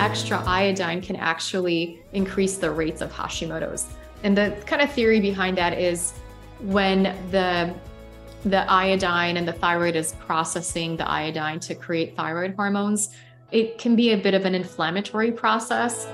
extra iodine can actually increase the rates of Hashimoto's. And the kind of theory behind that is when the the iodine and the thyroid is processing the iodine to create thyroid hormones, it can be a bit of an inflammatory process.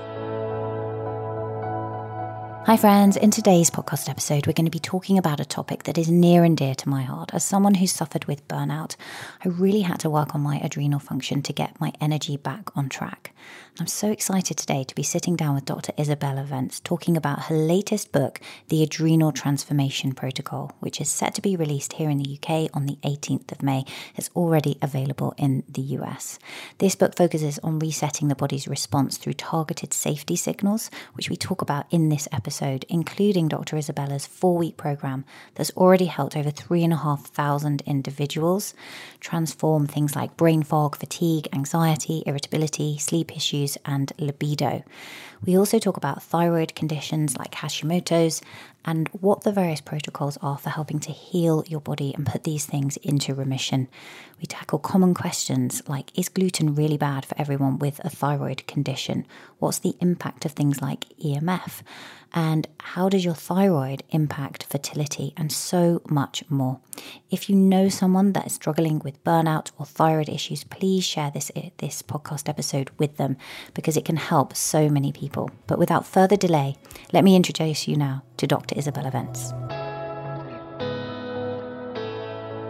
Hi, friends. In today's podcast episode, we're going to be talking about a topic that is near and dear to my heart. As someone who suffered with burnout, I really had to work on my adrenal function to get my energy back on track. I'm so excited today to be sitting down with Dr. Izabella Wentz talking about her latest book, The Adrenal Transformation Protocol, which is set to be released here in the UK on the 18th of May. It's already available in the US. This book focuses on resetting the body's response through targeted safety signals, which we talk about in this episode, including Dr. Izabella's four week program that's already helped over 3,500 individuals transform things like brain fog, fatigue, anxiety, irritability, sleep issues and libido. We also talk about thyroid conditions like Hashimoto's and what the various protocols are for helping to heal your body and put these things into remission. We tackle common questions like Is gluten really bad for everyone with a thyroid condition? What's the impact of things like EMF? And how does your thyroid impact fertility? And so much more. If you know someone that is struggling with burnout or thyroid issues, please share this, eh, this podcast episode with them because it can help so many people. But without further delay, let me introduce you now to Dr. Izabella Wentz.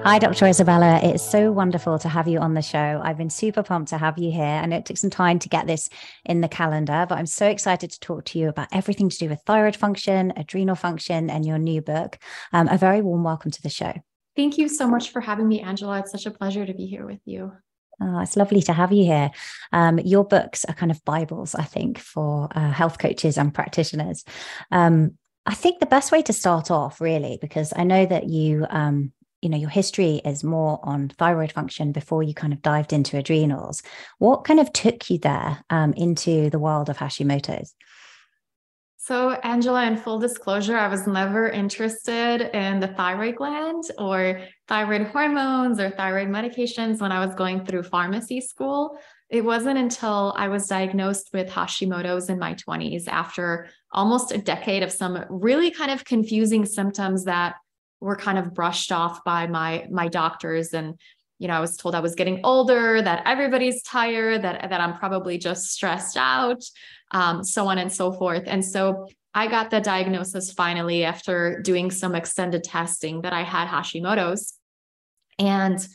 Hi, Dr. Izabella. It's so wonderful to have you on the show. I've been super pumped to have you here, and it took some time to get this in the calendar, but I'm so excited to talk to you about everything to do with thyroid function, adrenal function, and your new book. Um, a very warm welcome to the show. Thank you so much for having me, Angela. It's such a pleasure to be here with you. Oh, it's lovely to have you here. Um, your books are kind of Bibles, I think, for uh, health coaches and practitioners. Um, I think the best way to start off, really, because I know that you, um, you know, your history is more on thyroid function before you kind of dived into adrenals. What kind of took you there um, into the world of Hashimoto's? So, Angela, in full disclosure, I was never interested in the thyroid gland or thyroid hormones or thyroid medications when I was going through pharmacy school. It wasn't until I was diagnosed with Hashimoto's in my 20s after almost a decade of some really kind of confusing symptoms that were kind of brushed off by my my doctors. And you know I was told I was getting older that everybody's tired that that I'm probably just stressed out um, so on and so forth. And so I got the diagnosis finally after doing some extended testing that I had Hashimoto's. And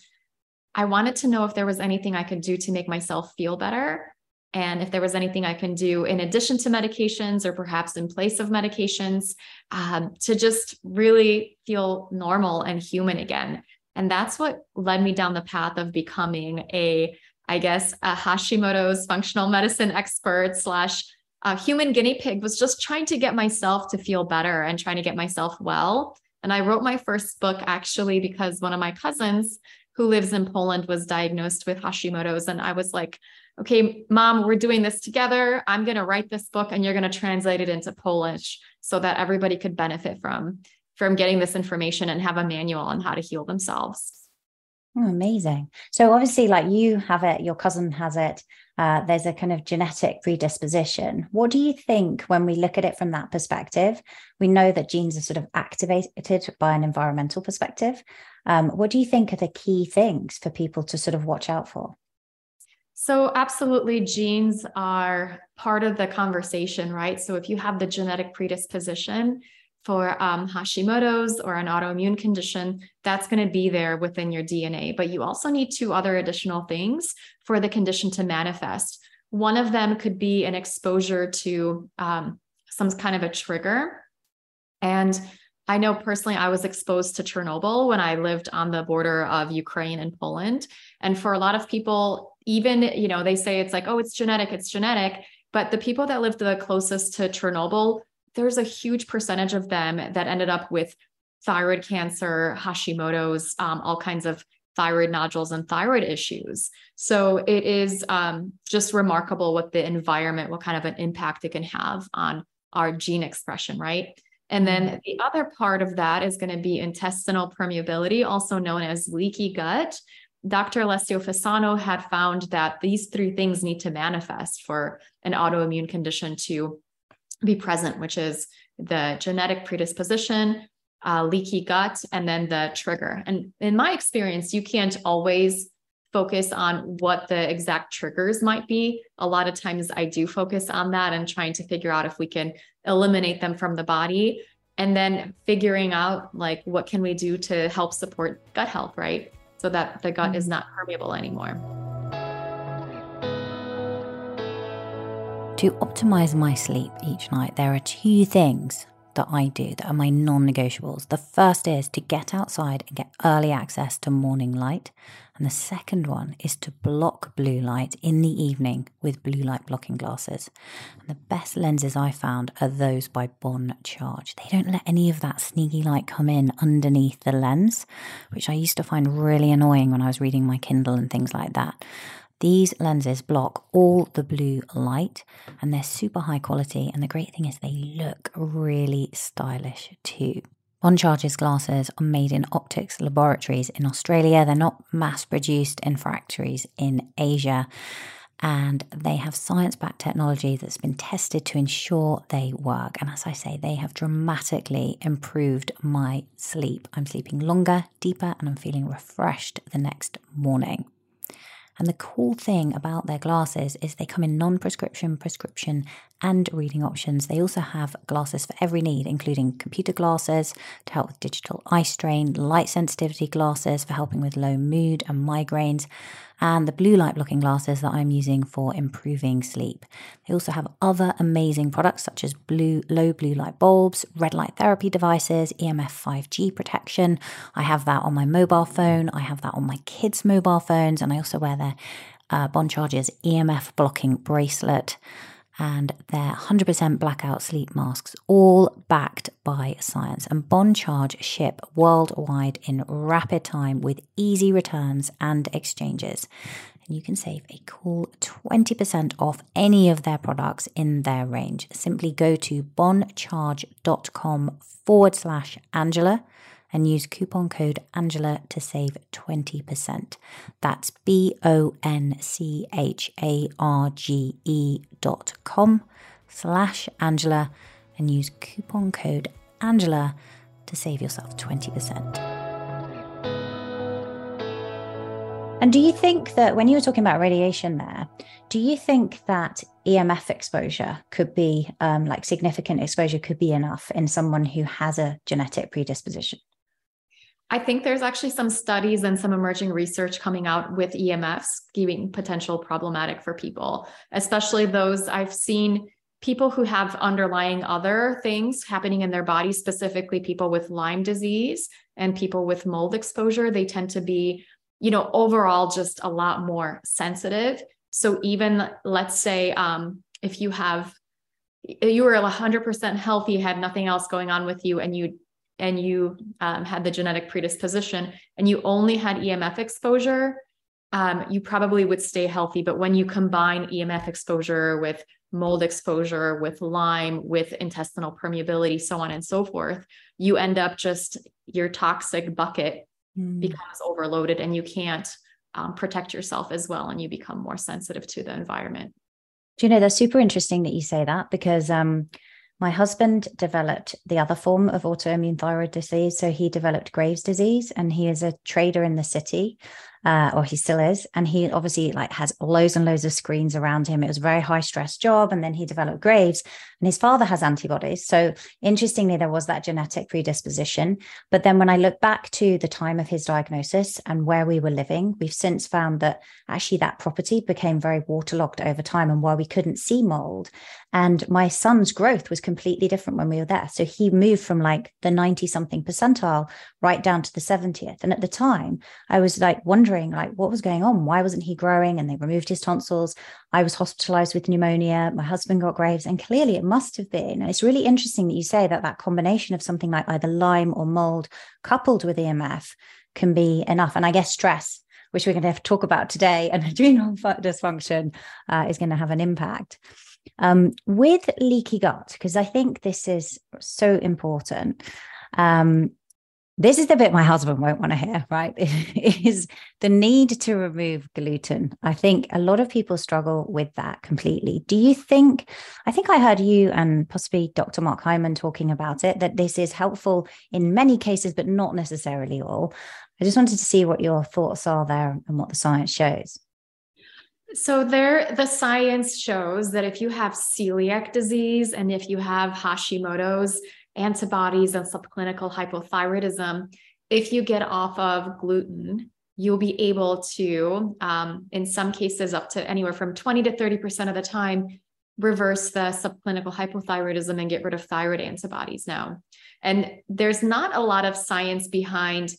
I wanted to know if there was anything I could do to make myself feel better. And if there was anything I can do in addition to medications or perhaps in place of medications um, to just really feel normal and human again. And that's what led me down the path of becoming a, I guess, a Hashimoto's functional medicine expert slash a human guinea pig was just trying to get myself to feel better and trying to get myself well. And I wrote my first book actually because one of my cousins who lives in Poland was diagnosed with Hashimoto's. And I was like, okay, mom, we're doing this together. I'm going to write this book and you're going to translate it into Polish so that everybody could benefit from from getting this information and have a manual on how to heal themselves. Oh, amazing. So obviously, like you have it, your cousin has it. Uh, there's a kind of genetic predisposition. What do you think when we look at it from that perspective? We know that genes are sort of activated by an environmental perspective. Um, what do you think are the key things for people to sort of watch out for? So, absolutely, genes are part of the conversation, right? So, if you have the genetic predisposition for um, Hashimoto's or an autoimmune condition, that's going to be there within your DNA. But you also need two other additional things for the condition to manifest. One of them could be an exposure to um, some kind of a trigger. And I know personally, I was exposed to Chernobyl when I lived on the border of Ukraine and Poland. And for a lot of people, even, you know, they say it's like, oh, it's genetic, it's genetic. But the people that lived the closest to Chernobyl, there's a huge percentage of them that ended up with thyroid cancer, Hashimoto's, um, all kinds of thyroid nodules and thyroid issues. So it is um, just remarkable what the environment, what kind of an impact it can have on our gene expression, right? And then mm-hmm. the other part of that is going to be intestinal permeability, also known as leaky gut. Dr. Alessio Fasano had found that these three things need to manifest for an autoimmune condition to be present, which is the genetic predisposition, uh, leaky gut, and then the trigger. And in my experience, you can't always focus on what the exact triggers might be. A lot of times I do focus on that and trying to figure out if we can eliminate them from the body and then figuring out like what can we do to help support gut health, right? So that the gut mm-hmm. is not permeable anymore. To optimize my sleep each night, there are two things that I do that are my non negotiables. The first is to get outside and get early access to morning light. And the second one is to block blue light in the evening with blue light blocking glasses. And the best lenses I found are those by Bon Charge. They don't let any of that sneaky light come in underneath the lens, which I used to find really annoying when I was reading my Kindle and things like that. These lenses block all the blue light and they're super high quality. And the great thing is they look really stylish too. Bon Charge's glasses are made in optics laboratories in Australia. They're not mass produced in factories in Asia. And they have science backed technology that's been tested to ensure they work. And as I say, they have dramatically improved my sleep. I'm sleeping longer, deeper, and I'm feeling refreshed the next morning. And the cool thing about their glasses is they come in non prescription, prescription, and reading options. They also have glasses for every need, including computer glasses to help with digital eye strain, light sensitivity glasses for helping with low mood and migraines, and the blue light blocking glasses that I'm using for improving sleep. They also have other amazing products such as blue low blue light bulbs, red light therapy devices, EMF 5G protection. I have that on my mobile phone, I have that on my kids' mobile phones, and I also wear their uh, Bon Charge's EMF blocking bracelet and their 100% blackout sleep masks, all backed by science. And Bon Charge ship worldwide in rapid time with easy returns and exchanges. And you can save a cool 20% off any of their products in their range. Simply go to boncharge.com forward slash Angela and use coupon code Angela to save 20%. That's B O N C H A R G E dot com slash Angela and use coupon code Angela to save yourself 20%. And do you think that when you were talking about radiation there, do you think that EMF exposure could be um, like significant exposure could be enough in someone who has a genetic predisposition? I think there's actually some studies and some emerging research coming out with EMFs giving potential problematic for people, especially those I've seen people who have underlying other things happening in their body, specifically people with Lyme disease and people with mold exposure. They tend to be, you know, overall just a lot more sensitive. So even let's say um, if you have you were 100% healthy, had nothing else going on with you, and you and you um, had the genetic predisposition and you only had EMF exposure, um, you probably would stay healthy. But when you combine EMF exposure with mold exposure, with Lyme, with intestinal permeability, so on and so forth, you end up just your toxic bucket mm. becomes overloaded and you can't um, protect yourself as well. And you become more sensitive to the environment. Do you know, that's super interesting that you say that because um, my husband developed the other form of autoimmune thyroid disease. So he developed Graves' disease and he is a trader in the city uh, or he still is. And he obviously like has loads and loads of screens around him. It was a very high stress job. And then he developed Graves and his father has antibodies. So interestingly, there was that genetic predisposition. But then when I look back to the time of his diagnosis and where we were living, we've since found that actually that property became very waterlogged over time and why we couldn't see mold. And my son's growth was completely different when we were there. So he moved from like the 90 something percentile right down to the 70th. And at the time, I was like wondering like what was going on? Why wasn't he growing? And they removed his tonsils. I was hospitalized with pneumonia. My husband got graves. And clearly it must have been and it's really interesting that you say that that combination of something like either lyme or mold coupled with emf can be enough. And i guess stress which we're going to have to talk about today and adrenal dysfunction uh, is going to have an impact um, with leaky gut because i think this is so important um, this is the bit my husband won't want to hear, right? is the need to remove gluten. I think a lot of people struggle with that completely. Do you think, I think I heard you and possibly Dr. Mark Hyman talking about it, that this is helpful in many cases, but not necessarily all. I just wanted to see what your thoughts are there and what the science shows. So there the science shows that if you have celiac disease and if you have Hashimoto's, antibodies and subclinical hypothyroidism, if you get off of gluten, you'll be able to, um, in some cases, up to anywhere from 20 to 30% of the time, reverse the subclinical hypothyroidism and get rid of thyroid antibodies now. And there's not a lot of science behind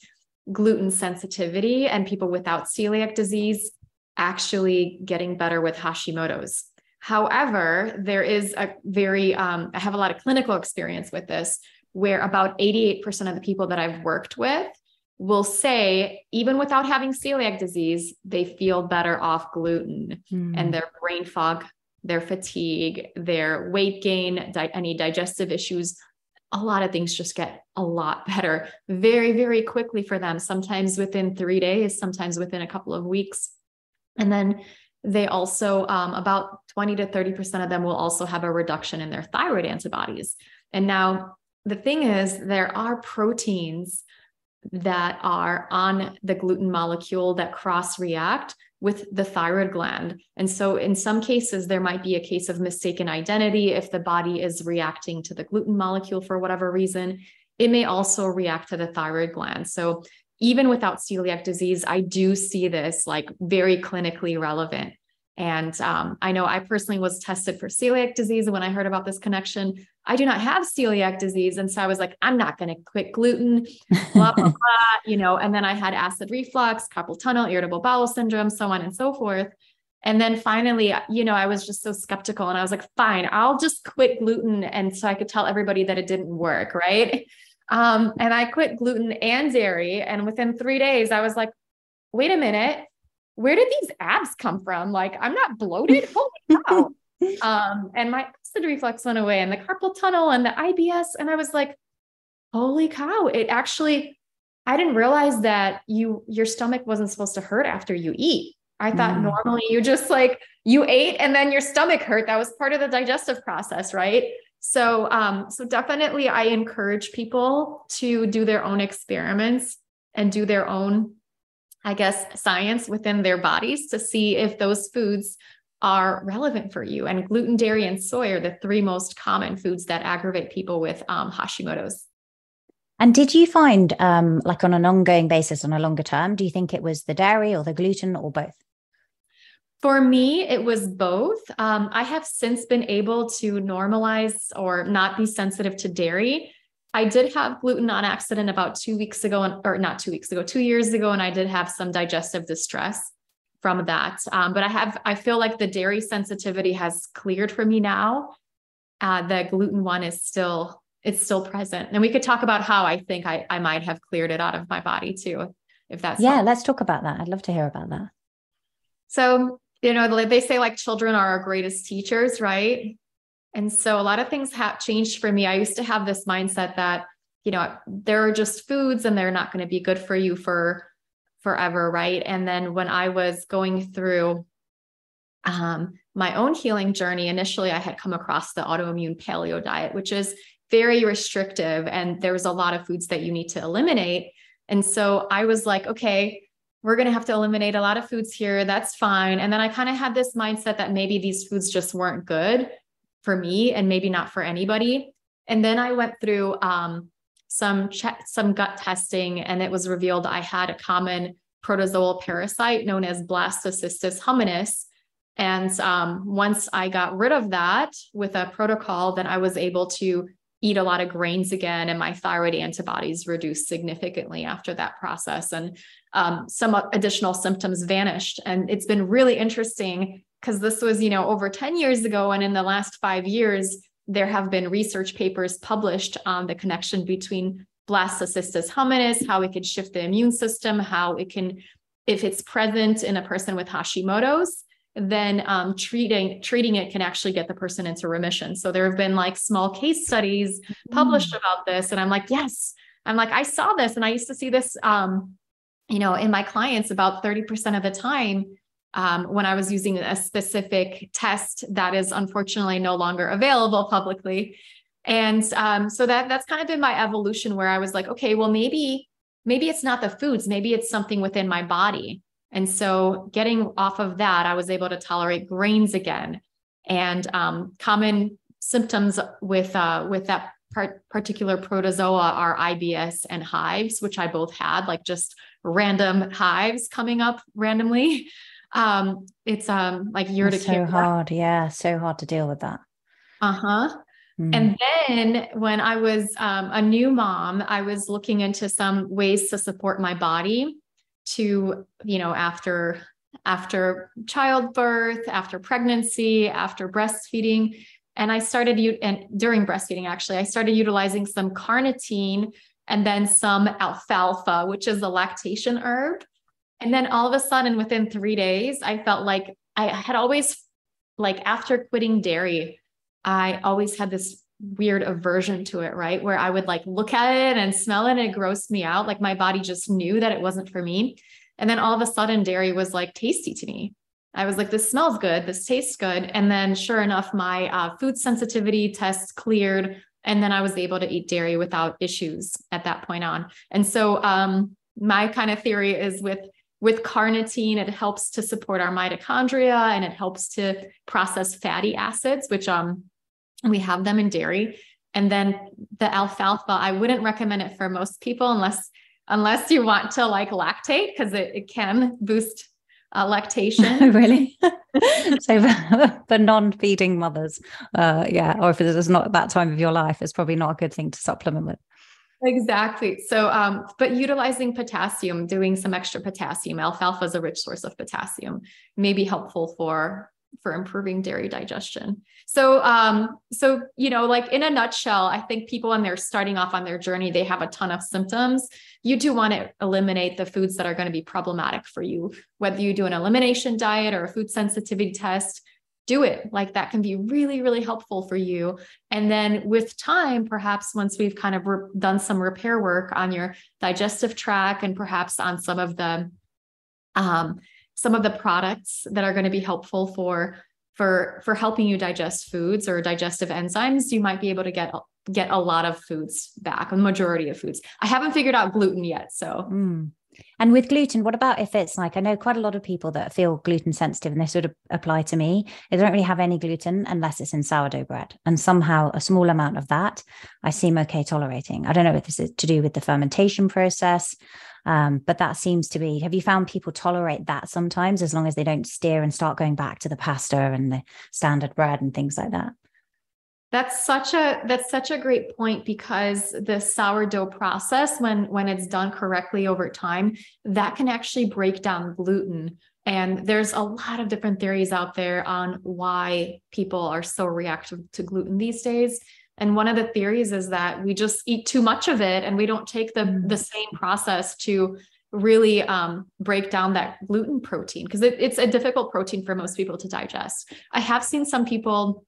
gluten sensitivity and people without celiac disease actually getting better with Hashimoto's. However, there is a very, um, I have a lot of clinical experience with this, where about 88% of the people that I've worked with will say, even without having celiac disease, they feel better off gluten mm. and their brain fog, their fatigue, their weight gain, di- any digestive issues. A lot of things just get a lot better very, very quickly for them, sometimes within three days, sometimes within a couple of weeks. And then they also, um, about 20 to 30% of them will also have a reduction in their thyroid antibodies. And now the thing is, there are proteins that are on the gluten molecule that cross react with the thyroid gland. And so, in some cases, there might be a case of mistaken identity if the body is reacting to the gluten molecule for whatever reason. It may also react to the thyroid gland. So, even without celiac disease, I do see this like very clinically relevant. And um, I know I personally was tested for celiac disease. And when I heard about this connection, I do not have celiac disease. And so I was like, I'm not going to quit gluten, blah, blah, blah, you know. And then I had acid reflux, carpal tunnel, irritable bowel syndrome, so on and so forth. And then finally, you know, I was just so skeptical and I was like, fine, I'll just quit gluten. And so I could tell everybody that it didn't work. Right. Um, and I quit gluten and dairy. And within three days, I was like, wait a minute, where did these abs come from? Like, I'm not bloated. Holy cow. um, and my acid reflux went away and the carpal tunnel and the IBS. And I was like, holy cow, it actually, I didn't realize that you, your stomach wasn't supposed to hurt after you eat. I thought mm. normally you just like, you ate and then your stomach hurt. That was part of the digestive process, right? So, um, so definitely, I encourage people to do their own experiments and do their own, I guess, science within their bodies to see if those foods are relevant for you. And gluten, dairy, and soy are the three most common foods that aggravate people with um, Hashimoto's. And did you find, um, like on an ongoing basis, on a longer term, do you think it was the dairy or the gluten or both? For me, it was both. Um, I have since been able to normalize or not be sensitive to dairy. I did have gluten on accident about two weeks ago, or not two weeks ago, two years ago, and I did have some digestive distress from that. Um, but I have, I feel like the dairy sensitivity has cleared for me now. Uh, the gluten one is still, it's still present, and we could talk about how I think I, I might have cleared it out of my body too, if that's yeah. Helpful. Let's talk about that. I'd love to hear about that. So you know, they say like children are our greatest teachers, right? And so a lot of things have changed for me. I used to have this mindset that, you know, there are just foods and they're not going to be good for you for forever, right? And then when I was going through um, my own healing journey, initially I had come across the autoimmune paleo diet, which is very restrictive and there's a lot of foods that you need to eliminate. And so I was like, okay, we're going to have to eliminate a lot of foods here. That's fine. And then I kind of had this mindset that maybe these foods just weren't good for me and maybe not for anybody. And then I went through um, some some gut testing, and it was revealed I had a common protozoal parasite known as Blastocystis hominis. And um, once I got rid of that with a protocol, then I was able to eat a lot of grains again, and my thyroid antibodies reduced significantly after that process. And um, some additional symptoms vanished. And it's been really interesting because this was, you know, over 10 years ago. And in the last five years, there have been research papers published on the connection between blastocystis hominis, how it can shift the immune system, how it can, if it's present in a person with Hashimoto's, then um, treating treating it can actually get the person into remission. So there have been like small case studies published mm. about this, and I'm like, yes, I'm like, I saw this and I used to see this, um, you know, in my clients about 30% of the time um, when I was using a specific test that is unfortunately no longer available publicly. And um, so that that's kind of been my evolution where I was like, okay, well, maybe, maybe it's not the foods, maybe it's something within my body. And so getting off of that, I was able to tolerate grains again. And um, common symptoms with uh, with that part, particular protozoa are IBS and hives, which I both had, like just random hives coming up randomly. Um, it's um like urticaria. So hard, yeah, so hard to deal with that. Uh huh. Mm. And then when I was um, a new mom, I was looking into some ways to support my body to, you know, after after childbirth, after pregnancy, after breastfeeding. And I started, you and during breastfeeding, actually, I started utilizing some carnitine and then some alfalfa, which is a lactation herb. And then all of a sudden, within three days, I felt like I had always, like after quitting dairy, I always had this weird aversion to it, right? Where I would like look at it and smell it and it grossed me out. Like my body just knew that it wasn't for me. And then all of a sudden, dairy was like tasty to me. I was like, this smells good. This tastes good. And then, sure enough, my uh, food sensitivity test cleared. And then I was able to eat dairy without issues at that point on. And so, um, my kind of theory is with with carnitine, it helps to support our mitochondria and it helps to process fatty acids, which um, we have them in dairy. And then the alfalfa, I wouldn't recommend it for most people unless unless you want to like lactate because it, it can boost uh, lactation. really? so for, for, non-feeding mothers, uh, yeah, or if it's not that time of your life, it's probably not a good thing to supplement with. Exactly. So, um, but utilizing potassium, doing some extra potassium, alfalfa is a rich source of potassium, may be helpful for for improving dairy digestion. So, um, so you know, like in a nutshell, I think people when they're starting off on their journey, they have a ton of symptoms. You do want to eliminate the foods that are going to be problematic for you, whether you do an elimination diet or a food sensitivity test do it. Like that can be really, really helpful for you. And then with time, perhaps once we've kind of re- done some repair work on your digestive tract and perhaps on some of the um, some of the products that are going to be helpful for for for helping you digest foods or digestive enzymes, you might be able to get get a lot of foods back, a majority of foods. I haven't figured out gluten yet, so. Mm. And with gluten, what about if it's like I know quite a lot of people that feel gluten sensitive and this would apply to me. They don't really have any gluten unless it's in sourdough bread. And somehow a small amount of that I seem okay tolerating. I don't know if this is to do with the fermentation process, um, but that seems to be. Have you found people tolerate that sometimes as long as they don't steer and start going back to the pasta and the standard bread and things like that? That's such a that's such a great point because the sourdough process when when it's done correctly over time that can actually break down gluten and there's a lot of different theories out there on why people are so reactive to gluten these days and one of the theories is that we just eat too much of it and we don't take the mm. the same process to really um, break down that gluten protein because it, it's a difficult protein for most people to digest. I have seen some people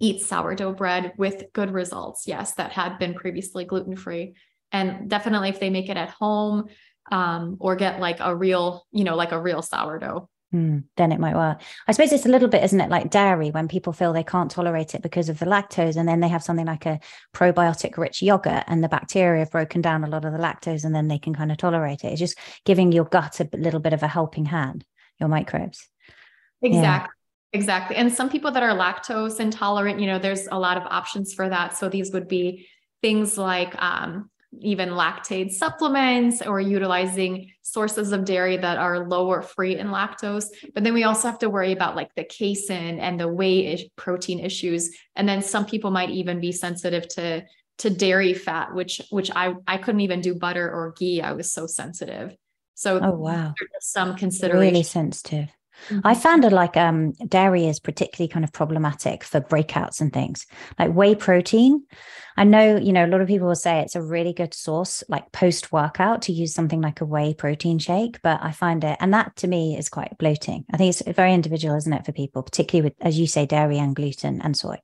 eat sourdough bread with good results. Yes, that had been previously gluten free. And definitely if they make it at home um, or get like a real, you know, like a real sourdough. Mm, then it might work. I suppose it's a little bit, isn't it, like dairy when people feel they can't tolerate it because of the lactose, and then they have something like a probiotic rich yogurt, and the bacteria have broken down a lot of the lactose, and then they can kind of tolerate it. It's just giving your gut a little bit of a helping hand, your microbes. Exactly. Exactly. And some people that are lactose intolerant, you know, there's a lot of options for that. So these would be things like um, even lactate supplements or utilizing sources of dairy that are lower free in lactose. But then we also have to worry about like the casein and the whey protein issues. And then some people might even be sensitive to to dairy fat, which which I I couldn't even do butter or ghee. I was so sensitive. So oh wow, some consideration. Really sensitive. Mm-hmm. I found it like um, dairy is particularly kind of problematic for breakouts and things like whey protein. I know, you know, a lot of people will say it's a really good source, like post workout, to use something like a whey protein shake. But I find it, and that to me is quite bloating. I think it's very individual, isn't it, for people, particularly with, as you say, dairy and gluten and soy.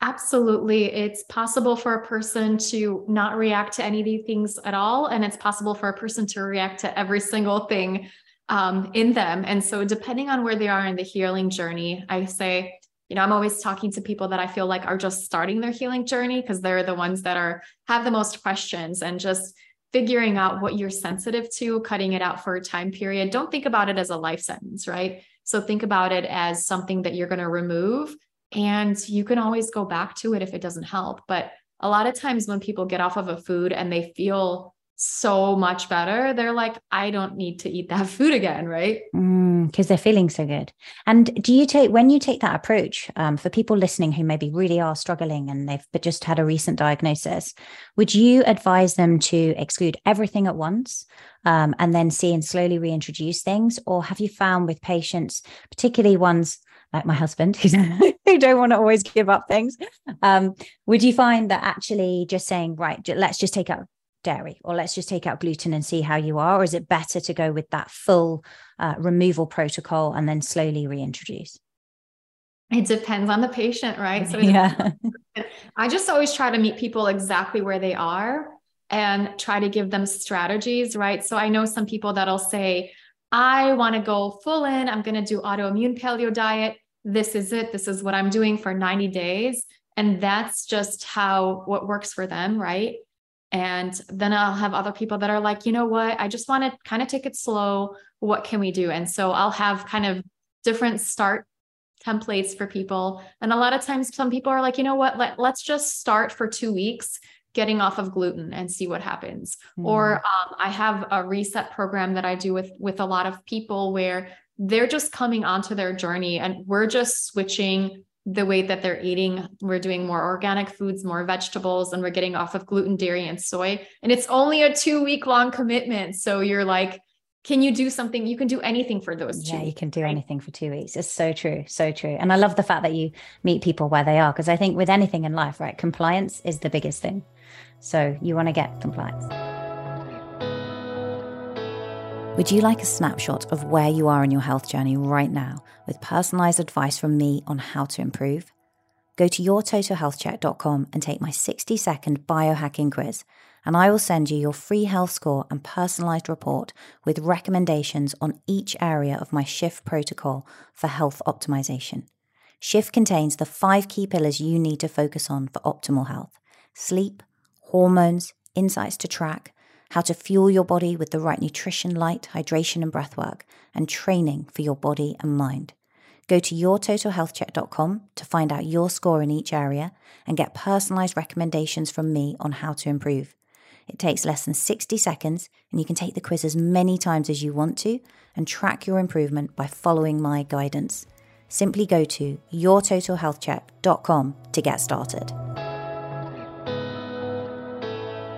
Absolutely. It's possible for a person to not react to any of these things at all. And it's possible for a person to react to every single thing um, in them. And so, depending on where they are in the healing journey, I say, you know, I'm always talking to people that I feel like are just starting their healing journey because they're the ones that are have the most questions and just figuring out what you're sensitive to, cutting it out for a time period. Don't think about it as a life sentence, right? So think about it as something that you're going to remove and you can always go back to it if it doesn't help. But a lot of times when people get off of a food and they feel so much better, they're like, I don't need to eat that food again, right? Because mm, they're feeling so good. And do you take, when you take that approach um, for people listening who maybe really are struggling and they've just had a recent diagnosis, would you advise them to exclude everything at once um, and then see and slowly reintroduce things? Or have you found with patients, particularly ones like my husband who don't want to always give up things um, would you find that actually just saying right let's just take out dairy or let's just take out gluten and see how you are or is it better to go with that full uh, removal protocol and then slowly reintroduce? It depends on the patient right? So yeah. I just always try to meet people exactly where they are and try to give them strategies right? So i know some people that'll say i want to go full in i'm going to do autoimmune paleo diet. This is it. This is what i'm doing for 90 days. And that's just how what works for them right and then I'll have other people that are like, you know what, I just want to kind of take it slow. What can we do? And so I'll have kind of different start templates for people. And a lot of times, some people are like, you know what, Let, let's just start for two weeks getting off of gluten and see what happens mm. or um, i have a reset program that i do with with a lot of people where they're just coming onto their journey and we're just switching the way that they're eating. We're doing more organic foods, more vegetables, and we're getting off of gluten, dairy, and soy. And it's only a two week long commitment. So you're like, can you do something? You can do anything for those two. Yeah, you can do right? anything for two weeks. It's so true. So true. And I love the fact that you meet people where they are, because I think with anything in life, right, compliance is the biggest thing. So you want to get compliance. Would you like a snapshot of where you are in your health journey right now with personalized advice from me on how to improve? Go to yourtotalhealthcheck.com and take my 60 second biohacking quiz, and I will send you your free health score and personalized report with recommendations on each area of my shift protocol for health optimization. Shift contains the five key pillars you need to focus on for optimal health sleep, hormones, insights to track how to fuel your body with the right nutrition, light, hydration, and breathwork, and training for your body and mind. Go to yourtotalhealthcheck.com to find out your score in each area and get personalized recommendations from me on how to improve. It takes less than 60 seconds, and you can take the quiz as many times as you want to and track your improvement by following my guidance. Simply go to yourtotalhealthcheck.com to get started.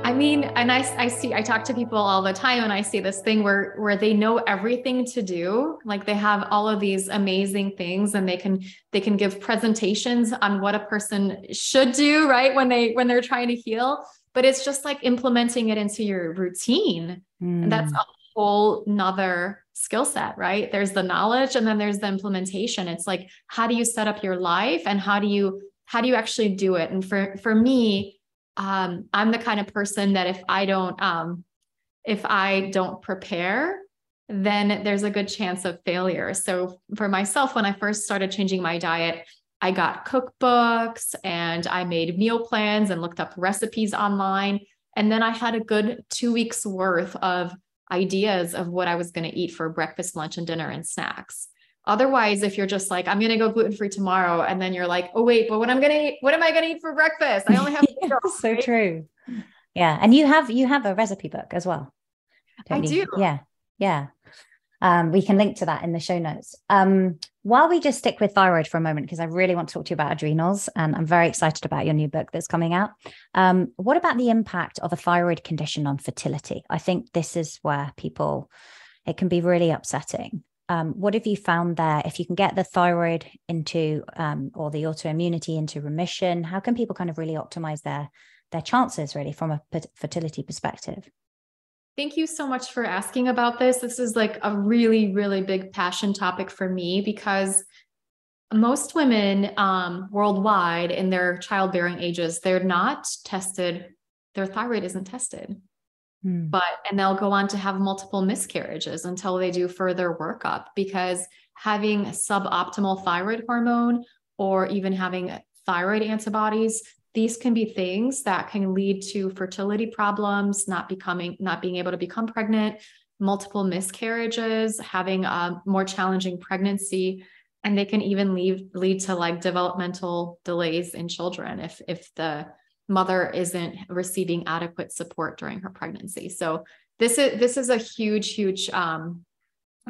I mean, and I, I see, I talk to people all the time and I see this thing where, where they know everything to do. Like they have all of these amazing things and they can, they can give presentations on what a person should do, right. When they, when they're trying to heal, but it's just like implementing it into your routine. Mm. And that's hmm. a whole nother skill set, right? There's the knowledge and then there's the implementation. It's like, how do you set up your life and how do you, how do you actually do it? And for, for me, um, I'm the kind of person that if I don't um, if I don't prepare, then there's a good chance of failure. So for myself, when I first started changing my diet, I got cookbooks and I made meal plans and looked up recipes online. And then I had a good two weeks worth of ideas of what I was going to eat for breakfast, lunch, and dinner and snacks. Otherwise, if you're just like, I'm going to go gluten free tomorrow, and then you're like, oh, wait, but what I'm going to eat, what am I going to eat for breakfast? I only have yeah, so right? true. Yeah. And you have, you have a recipe book as well. I do. Yeah. Yeah. Um, we can link to that in the show notes. Um, while we just stick with thyroid for a moment, because I really want to talk to you about adrenals, and I'm very excited about your new book that's coming out. Um, what about the impact of a thyroid condition on fertility? I think this is where people, it can be really upsetting um, what have you found there? If you can get the thyroid into um, or the autoimmunity into remission, how can people kind of really optimize their their chances really from a fertility perspective? Thank you so much for asking about this. This is like a really, really big passion topic for me because most women um, worldwide in their childbearing ages, they're not tested, their thyroid isn't tested. Hmm. But, and they'll go on to have multiple miscarriages until they do further workup because having suboptimal thyroid hormone or even having thyroid antibodies these can be things that can lead to fertility problems not becoming not being able to become pregnant multiple miscarriages having a more challenging pregnancy and they can even lead lead to like developmental delays in children if if the mother isn't receiving adequate support during her pregnancy so this is this is a huge huge um,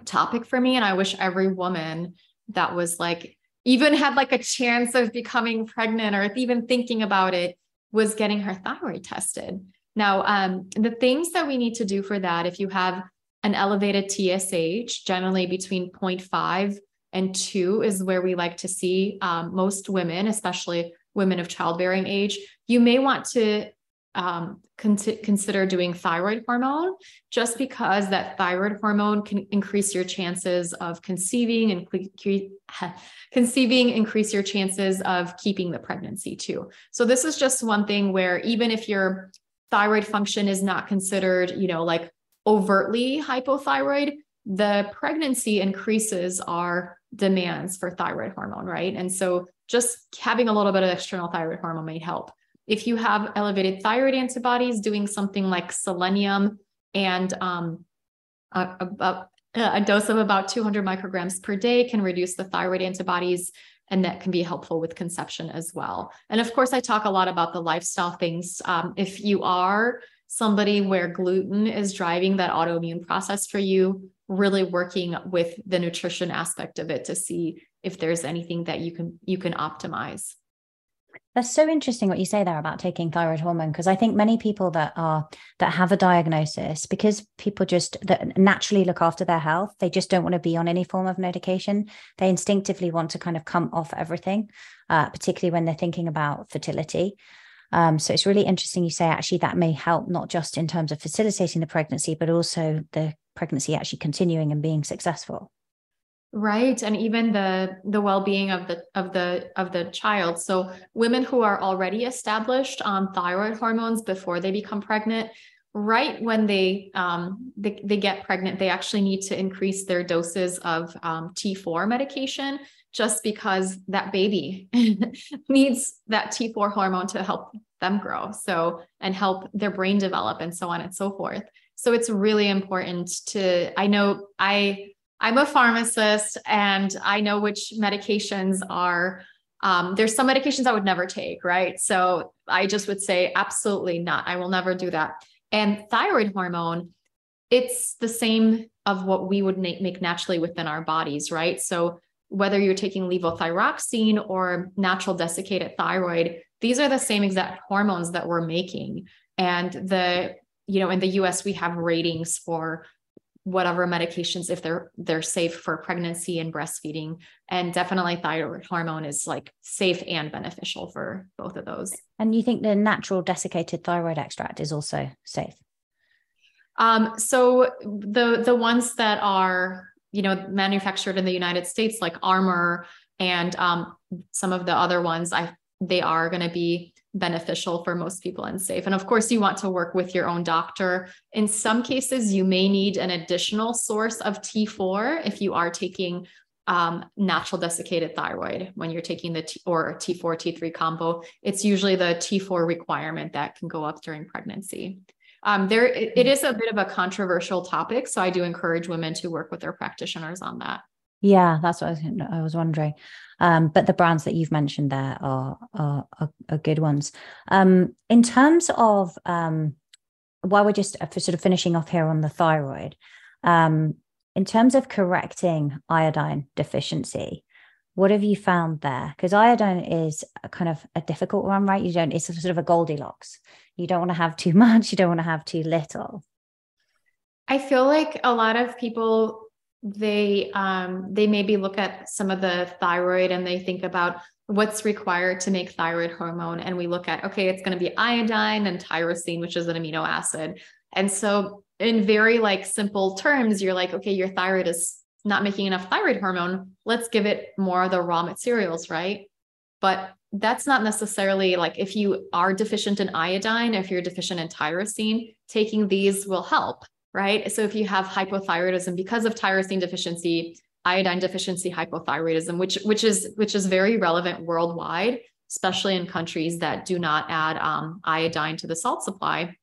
topic for me and i wish every woman that was like even had like a chance of becoming pregnant or even thinking about it was getting her thyroid tested now um, the things that we need to do for that if you have an elevated tsh generally between 0.5 and two is where we like to see um, most women, especially women of childbearing age. You may want to um, con- consider doing thyroid hormone just because that thyroid hormone can increase your chances of conceiving and cre- conceiving increase your chances of keeping the pregnancy too. So this is just one thing where even if your thyroid function is not considered, you know, like overtly hypothyroid, the pregnancy increases our demands for thyroid hormone, right? And so just having a little bit of external thyroid hormone may help. If you have elevated thyroid antibodies, doing something like selenium and um, a, a, a dose of about 200 micrograms per day can reduce the thyroid antibodies and that can be helpful with conception as well. And of course, I talk a lot about the lifestyle things. Um, if you are somebody where gluten is driving that autoimmune process for you, really working with the nutrition aspect of it to see if there's anything that you can you can optimize that's so interesting what you say there about taking thyroid hormone because I think many people that are that have a diagnosis because people just that naturally look after their health they just don't want to be on any form of medication. They instinctively want to kind of come off everything uh, particularly when they're thinking about fertility. Um, so it's really interesting you say actually that may help not just in terms of facilitating the pregnancy but also the pregnancy actually continuing and being successful right and even the the well-being of the of the of the child. So women who are already established on thyroid hormones before they become pregnant right when they um they, they get pregnant they actually need to increase their doses of um, t4 medication just because that baby needs that t4 hormone to help them grow so and help their brain develop and so on and so forth. So it's really important to, I know I, I'm a pharmacist and I know which medications are, um, there's some medications I would never take, right? So I just would say, absolutely not. I will never do that. And thyroid hormone, it's the same of what we would make naturally within our bodies, right? So whether you're taking levothyroxine or natural desiccated thyroid, these are the same exact hormones that we're making. And the you know in the US we have ratings for whatever medications if they're they're safe for pregnancy and breastfeeding. And definitely thyroid hormone is like safe and beneficial for both of those. And you think the natural desiccated thyroid extract is also safe? Um so the the ones that are you know manufactured in the united states like armour and um some of the other ones i they are going to be beneficial for most people and safe. And of course, you want to work with your own doctor. In some cases, you may need an additional source of T4 if you are taking um, natural desiccated thyroid when you're taking the T or T4 T3 combo. It's usually the T4 requirement that can go up during pregnancy. Um, there, it, it is a bit of a controversial topic, so I do encourage women to work with their practitioners on that. Yeah, that's what I was, I was wondering. Um, but the brands that you've mentioned there are are, are, are good ones. Um, in terms of um, while we're just uh, sort of finishing off here on the thyroid, um, in terms of correcting iodine deficiency, what have you found there? Because iodine is kind of a difficult one, right? You don't. It's sort of a Goldilocks. You don't want to have too much. You don't want to have too little. I feel like a lot of people they um, they maybe look at some of the thyroid and they think about what's required to make thyroid hormone. And we look at okay it's going to be iodine and tyrosine which is an amino acid. And so in very like simple terms you're like okay your thyroid is not making enough thyroid hormone, let's give it more of the raw materials, right? But that's not necessarily like if you are deficient in iodine, if you're deficient in tyrosine, taking these will help, right? So if you have hypothyroidism because of tyrosine deficiency, iodine deficiency hypothyroidism, which which is which is very relevant worldwide, especially in countries that do not add um, iodine to the salt supply.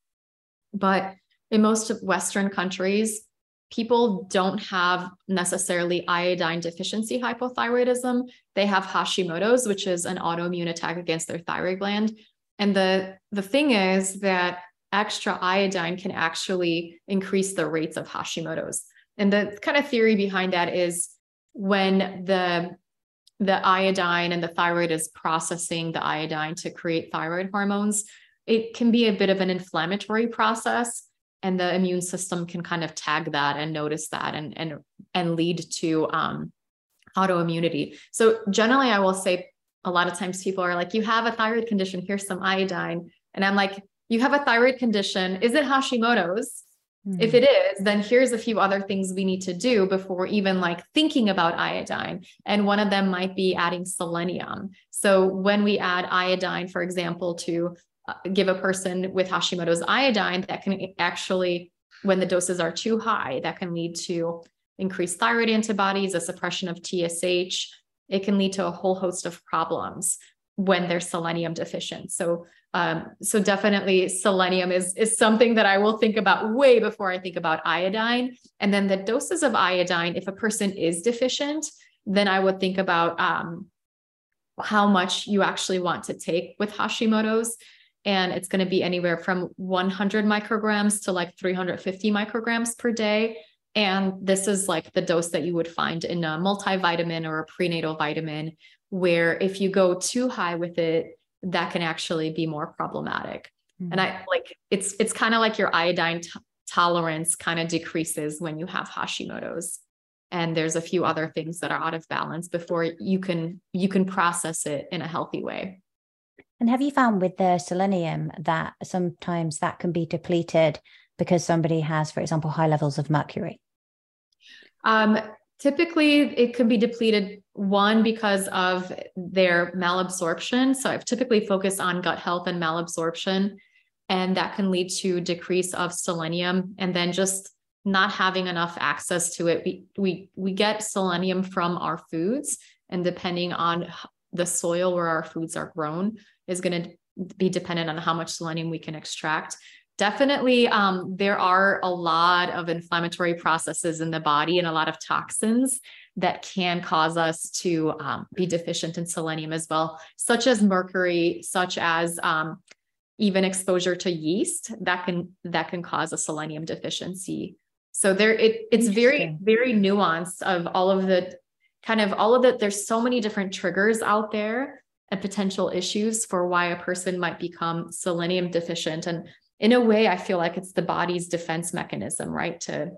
But in most Western countries, people don't have necessarily iodine deficiency hypothyroidism. They have Hashimoto's, which is an autoimmune attack against their thyroid gland. And the, the thing is that extra iodine can actually increase the rates of Hashimoto's. And the kind of theory behind that is when the the iodine and the thyroid is processing the iodine to create thyroid hormones, it can be a bit of an inflammatory process and the immune system can kind of tag that and notice that and and and lead to um, autoimmunity. So generally, I will say a lot of times people are like, "You have a thyroid condition. Here's some iodine," and I'm like, "You have a thyroid condition. Is it Hashimoto's?" Mm-hmm. If it is, then here's a few other things we need to do before even like thinking about iodine. And one of them might be adding selenium. So when we add iodine, for example, to uh, give a person with Hashimoto's iodine that can actually, when the doses are too high, that can lead to increased thyroid antibodies, a suppression of TSH. It can lead to a whole host of problems when they're selenium deficient. So, um, so definitely selenium is is something that I will think about way before I think about iodine. And then the doses of iodine, if a person is deficient, then I would think about um, how much you actually want to take with Hashimoto's and it's going to be anywhere from 100 micrograms to like 350 micrograms per day. And this is like the dose that you would find in a multivitamin or a prenatal vitamin, where if you go too high with it, that can actually be more problematic. Mm-hmm. And I like it's it's kind of like your iodine t- tolerance kind of decreases when you have Hashimoto's. And there's a few other things that are out of balance before you can you can process it in a healthy way. And have you found with the selenium that sometimes that can be depleted because somebody has, for example, high levels of mercury? Um, typically, it can be depleted one because of their malabsorption. So I've typically focused on gut health and malabsorption, and that can lead to decrease of selenium, and then just not having enough access to it. We we we get selenium from our foods, and depending on the soil where our foods are grown, is going to be dependent on how much selenium we can extract. Definitely, um, there are a lot of inflammatory processes in the body and a lot of toxins that can cause us to um, be deficient in selenium as well, such as mercury, such as um, even exposure to yeast that can that can cause a selenium deficiency. So there, it, it's very very nuanced of all of the kind of all of the. There's so many different triggers out there and potential issues for why a person might become selenium deficient. And in a way, I feel like it's the body's defense mechanism, right? To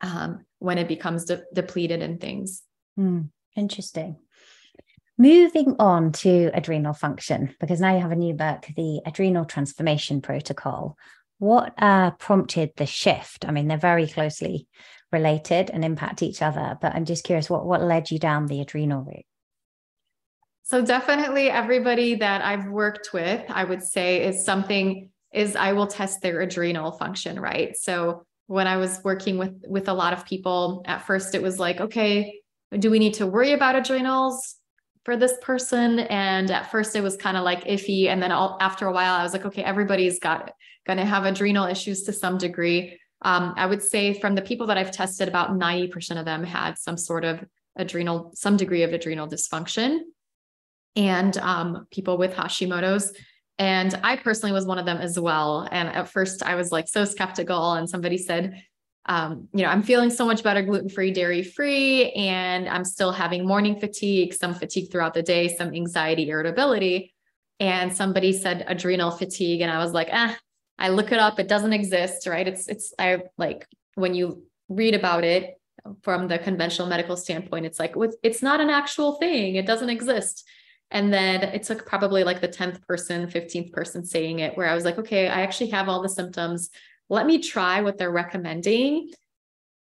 um, when it becomes de- depleted in things. Mm, interesting. Moving on to adrenal function, because now you have a new book, the Adrenal Transformation Protocol. What uh, prompted the shift? I mean, they're very closely related and impact each other, but I'm just curious what what led you down the adrenal route? So definitely everybody that I've worked with, I would say is something is I will test their adrenal function, right? So when I was working with with a lot of people, at first it was like, okay, do we need to worry about adrenals for this person? And at first it was kind of like iffy. And then all, after a while, I was like, okay, everybody's got going to have adrenal issues to some degree. Um, I would say from the people that I've tested, about 90% of them had some sort of adrenal, some degree of adrenal dysfunction and um, people with Hashimoto's. And I personally was one of them as well. And at first, I was like so skeptical. And somebody said, um, you know, I'm feeling so much better gluten free, dairy free, and I'm still having morning fatigue, some fatigue throughout the day, some anxiety, irritability. And somebody said adrenal fatigue. And I was like, ah, I look it up. It doesn't exist, right? It's, it's, I like when you read about it from the conventional medical standpoint, it's like, it's not an actual thing. It doesn't exist. And then it took probably like the 10th person, 15th person saying it, where I was like, okay, I actually have all the symptoms. Let me try what they're recommending.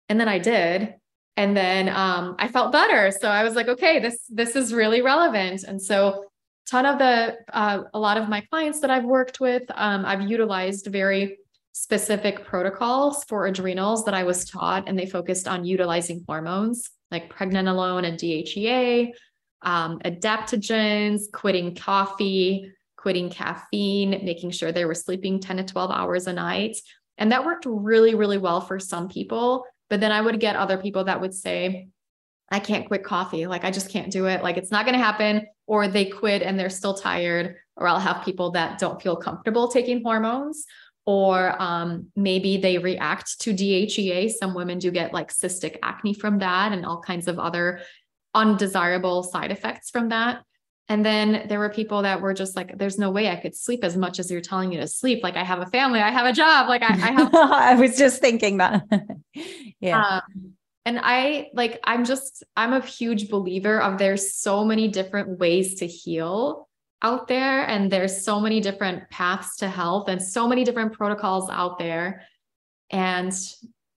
And then I did. And then um, I felt better. So I was like, okay, this this is really relevant. And so ton of the uh, a lot of my clients that I've worked with, um, I've utilized very specific protocols for adrenals that I was taught, and they focused on utilizing hormones like pregnenolone and DHEA, um, adaptogens, quitting coffee, quitting caffeine, making sure they were sleeping 10 to 12 hours a night. And that worked really, really well for some people. But then I would get other people that would say, I can't quit coffee. Like, I just can't do it. Like, it's not going to happen. Or they quit and they're still tired. Or I'll have people that don't feel comfortable taking hormones. Or um, maybe they react to DHEA. Some women do get like cystic acne from that and all kinds of other undesirable side effects from that. And then there were people that were just like, there's no way I could sleep as much as you're telling me to sleep. Like I have a family, I have a job. Like I, I have. I was just thinking that. yeah. Um, and I like, I'm just, I'm a huge believer of there's so many different ways to heal out there. And there's so many different paths to health and so many different protocols out there. And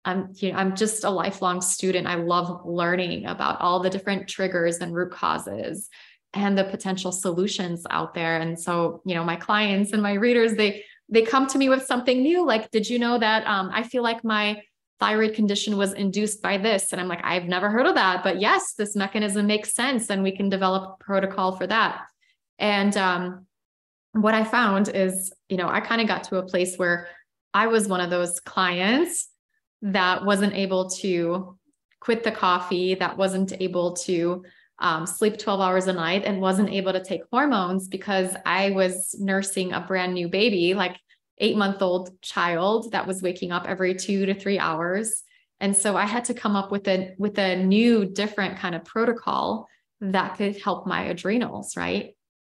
I'm, you know, I'm just a lifelong student. I love learning about all the different triggers and root causes and the potential solutions out there. And so, you know, my clients and my readers, they they come to me with something new. Like, did you know that um, I feel like my thyroid condition was induced by this? And I'm like, I've never heard of that, but yes, this mechanism makes sense, and we can develop a protocol for that. And um, what I found is, you know, I kind of got to a place where I was one of those clients that wasn't able to quit the coffee, that wasn't able to um, sleep 12 hours a night and wasn't able to take hormones because I was nursing a brand new baby, like eight month old child that was waking up every two to three hours. And so I had to come up with a with a new different kind of protocol that could help my adrenals, right?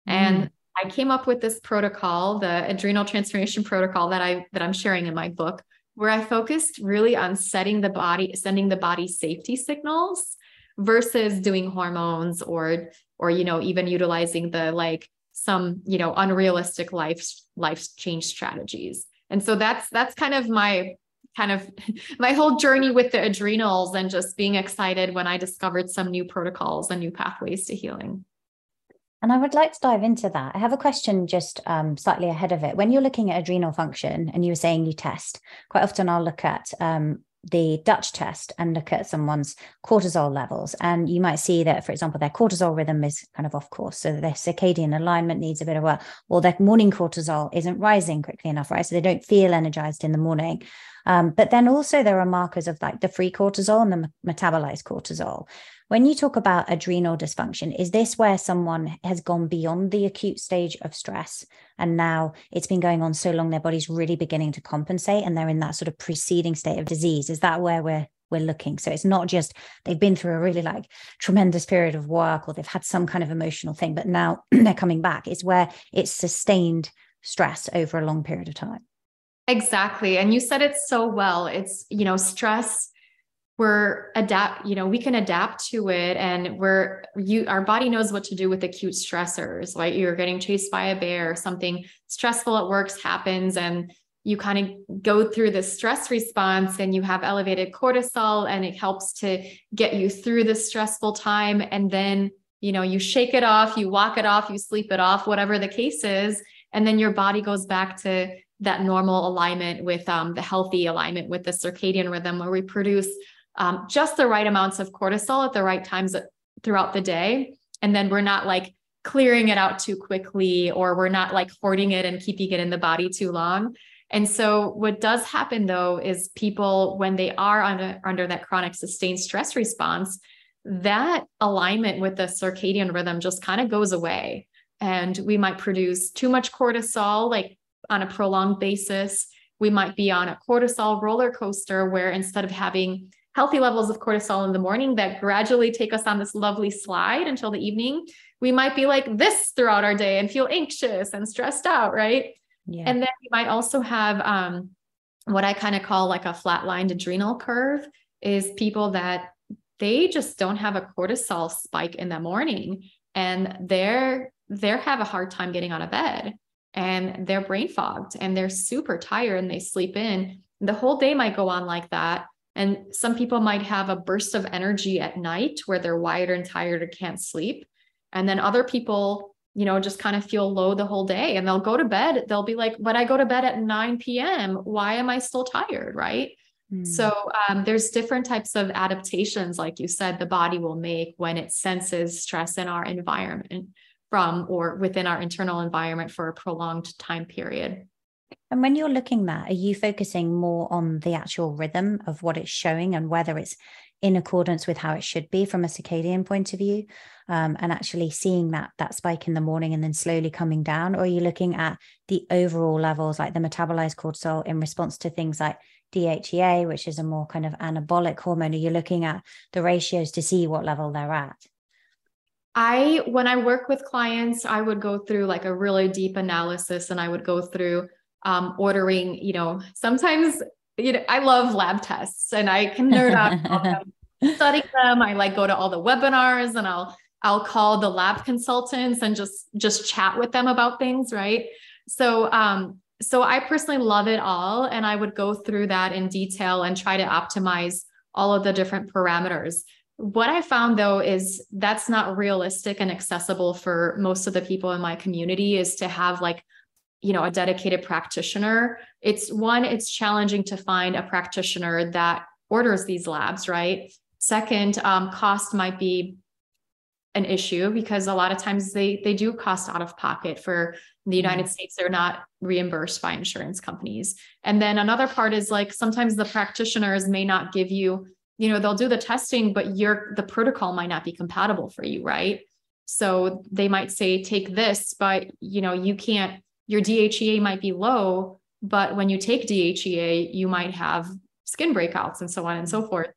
Mm. And I came up with this protocol, the adrenal transformation protocol that I that I'm sharing in my book, where I focused really on setting the body, sending the body safety signals versus doing hormones or or you know even utilizing the like some you know unrealistic life life change strategies. And so that's that's kind of my kind of my whole journey with the adrenals and just being excited when i discovered some new protocols and new pathways to healing and I would like to dive into that. I have a question just um, slightly ahead of it. When you're looking at adrenal function and you were saying you test, quite often I'll look at um, the Dutch test and look at someone's cortisol levels. And you might see that, for example, their cortisol rhythm is kind of off course. So their circadian alignment needs a bit of work, or their morning cortisol isn't rising quickly enough, right? So they don't feel energized in the morning. Um, but then also there are markers of like the free cortisol and the metabolized cortisol. When you talk about adrenal dysfunction, is this where someone has gone beyond the acute stage of stress and now it's been going on so long their body's really beginning to compensate and they're in that sort of preceding state of disease? Is that where we're we're looking. So it's not just they've been through a really like tremendous period of work or they've had some kind of emotional thing, but now they're coming back. It's where it's sustained stress over a long period of time. Exactly. And you said it so well. It's, you know, stress we're adapt you know we can adapt to it and we're you our body knows what to do with acute stressors right? You're getting chased by a bear something stressful at work happens and you kind of go through the stress response and you have elevated cortisol and it helps to get you through the stressful time. And then you know you shake it off you walk it off you sleep it off whatever the case is. And then your body goes back to that normal alignment with um, the healthy alignment with the circadian rhythm where we produce um, just the right amounts of cortisol at the right times throughout the day. And then we're not like clearing it out too quickly, or we're not like hoarding it and keeping it in the body too long. And so, what does happen though is people, when they are under, under that chronic sustained stress response, that alignment with the circadian rhythm just kind of goes away. And we might produce too much cortisol, like on a prolonged basis. We might be on a cortisol roller coaster where instead of having healthy levels of cortisol in the morning that gradually take us on this lovely slide until the evening, we might be like this throughout our day and feel anxious and stressed out, right? Yeah. And then we might also have um, what I kind of call like a flatlined adrenal curve is people that they just don't have a cortisol spike in the morning and they're they're have a hard time getting out of bed and they're brain fogged and they're super tired and they sleep in the whole day might go on like that And some people might have a burst of energy at night where they're wired and tired or can't sleep. And then other people, you know, just kind of feel low the whole day and they'll go to bed. They'll be like, but I go to bed at 9 p.m. Why am I still tired? Right. Mm. So um, there's different types of adaptations, like you said, the body will make when it senses stress in our environment from or within our internal environment for a prolonged time period. And when you're looking that, are you focusing more on the actual rhythm of what it's showing and whether it's in accordance with how it should be from a circadian point of view, um, and actually seeing that that spike in the morning and then slowly coming down, or are you looking at the overall levels, like the metabolized cortisol, in response to things like DHEA, which is a more kind of anabolic hormone? Are you looking at the ratios to see what level they're at? I, when I work with clients, I would go through like a really deep analysis and I would go through um, ordering, you know, sometimes, you know, I love lab tests and I can nerd out study them. I like go to all the webinars and I'll, I'll call the lab consultants and just, just chat with them about things. Right. So, um, so I personally love it all. And I would go through that in detail and try to optimize all of the different parameters. What I found though is that's not realistic and accessible for most of the people in my community is to have like, you know, a dedicated practitioner. It's one, it's challenging to find a practitioner that orders these labs, right? Second, um, cost might be an issue because a lot of times they they do cost out of pocket for the United mm-hmm. States they're not reimbursed by insurance companies. And then another part is like sometimes the practitioners may not give you you know they'll do the testing but your the protocol might not be compatible for you right so they might say take this but you know you can't your dhea might be low but when you take dhea you might have skin breakouts and so on and so mm-hmm. forth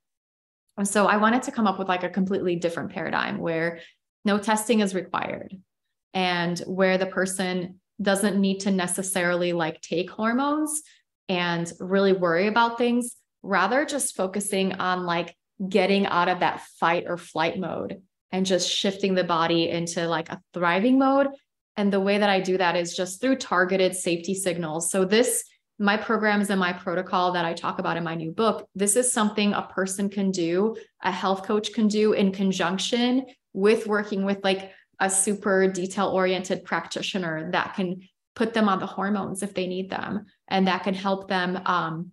and so i wanted to come up with like a completely different paradigm where no testing is required and where the person doesn't need to necessarily like take hormones and really worry about things rather just focusing on like getting out of that fight or flight mode and just shifting the body into like a thriving mode. And the way that I do that is just through targeted safety signals. So, this, my programs and my protocol that I talk about in my new book, this is something a person can do, a health coach can do in conjunction with working with like a super detail oriented practitioner that can put them on the hormones if they need them and that can help them um,